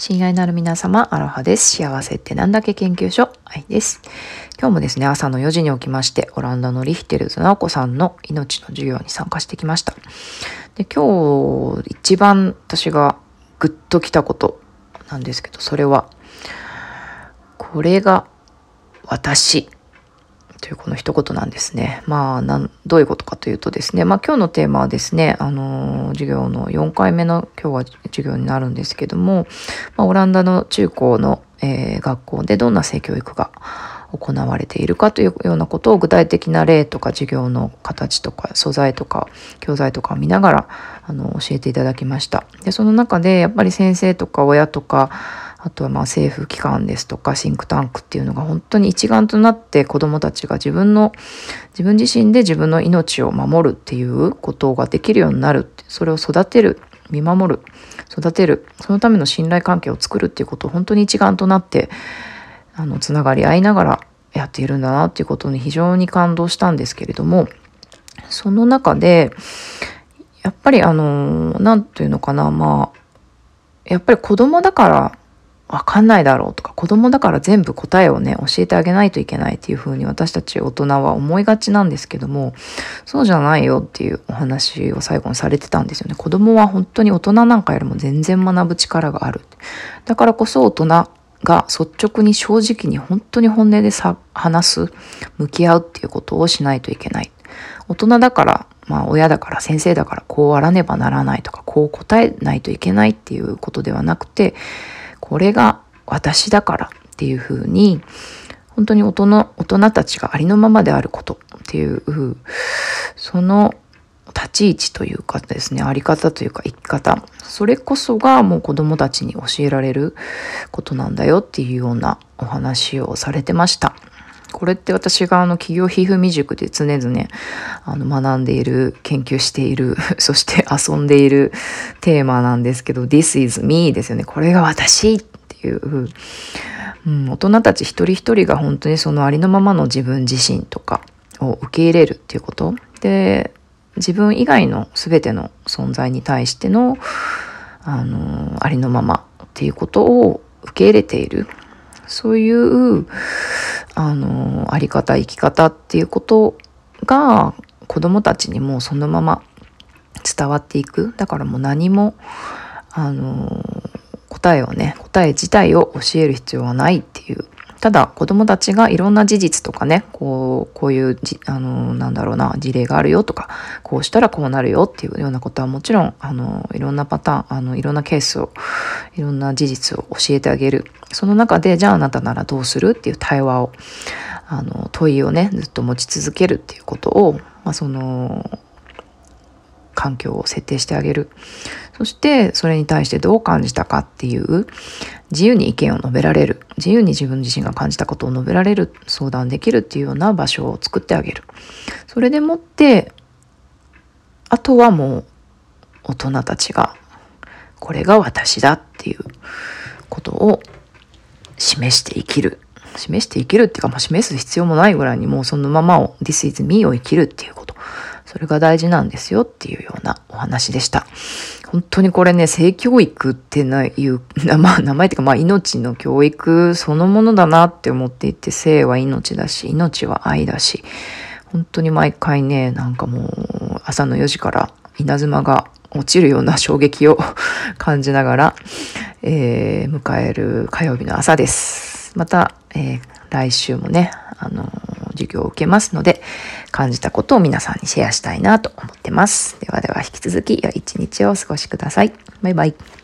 親愛なる皆様、アロハです。幸せってなんだけ研究所、愛です。今日もですね、朝の4時に起きまして、オランダのリヒテルズ直子さんの命の授業に参加してきました。で、今日一番私がグッときたことなんですけど、それは、これが私というこの一言なんですね。まあ、なんどういうことかというとですね、まあ今日のテーマはですね、あの、授業の4回目の今日は授業になるんですけども、まあ、オランダの中高の、えー、学校でどんな性教育が行われているかというようなことを具体的な例とか授業の形とか素材とか教材とかを見ながらあの教えていただきました。でその中でやっぱり先生とか親とかあとはまあ政府機関ですとかシンクタンクっていうのが本当に一丸となって子どもたちが自分の自分自身で自分の命を守るっていうことができるようになるそれを育てる見守る育てるそのための信頼関係を作るっていうことを本当に一丸となってあのつながり合いながらやっているんだなっていうことに非常に感動したんですけれどもその中でやっぱりあの何というのかなまあやっぱり子供だからわかんないだろうとか子供だから全部答えをね教えてあげないといけないっていうふうに私たち大人は思いがちなんですけどもそうじゃないよっていうお話を最後にされてたんですよね。子供は本当に大人なんかよりも全然学ぶ力がある。だからこそ大人が率直に正直に本当に本音でさ話す向き合うっていうことをしないといけない。大人だからまあ親だから先生だからこうあらねばならないとかこう答えないといけないっていうことではなくてこれが私だからっていうふうに本当に大人大人たちがありのままであることっていうその立ち位置というかですねあり方というか生き方それこそがもう子供たちに教えられることなんだよっていうようなお話をされてました。これって私があの企業皮膚未熟で常々あの学んでいる研究している そして遊んでいるテーマなんですけど This is me ですよね。これが私っていう、うん、大人たち一人一人が本当にそのありのままの自分自身とかを受け入れるっていうこと。で自分以外の全ての存在に対してのあのありのままっていうことを受け入れている。そういうあのあり方生き方っていうことが子供たちにもそのまま伝わっていく。だからもう何もあの答えをね答え自体を教える必要はないっていうただ子供たちがいろんな事実とかねこうこういうじあのなんだろうな事例があるよとかこうしたらこうなるよっていうようなことはもちろんあのいろんなパターンあのいろんなケースをいろんな事実を教えてあげる。その中でじゃああなたならどうするっていう対話をあの問いをねずっと持ち続けるっていうことを、まあ、その環境を設定してあげる。そしてそれに対してどう感じたかっていう自由に意見を述べられる。自由に自分自身が感じたことを述べられる相談できるっていうような場所を作ってあげる。それでもってあとはもう大人たちがこれが私だっていうことを示して生きる。示して生きるっていうか、まあ、示す必要もないぐらいにもうそのままを This is me を生きるっていうこと。それが大事なんですよっていうようなお話でした。本当にこれね、性教育っていう 名前、名前っていうか、まあ命の教育そのものだなって思っていて、性は命だし、命は愛だし、本当に毎回ね、なんかもう朝の4時から稲妻が落ちるような衝撃を 感じながら、えー、迎える火曜日の朝です。また、えー、来週もね、あの授業を受けますので、感じたことを皆さんにシェアしたいなと思ってます。ではでは引き続き良い一日をお過ごしください。バイバイ。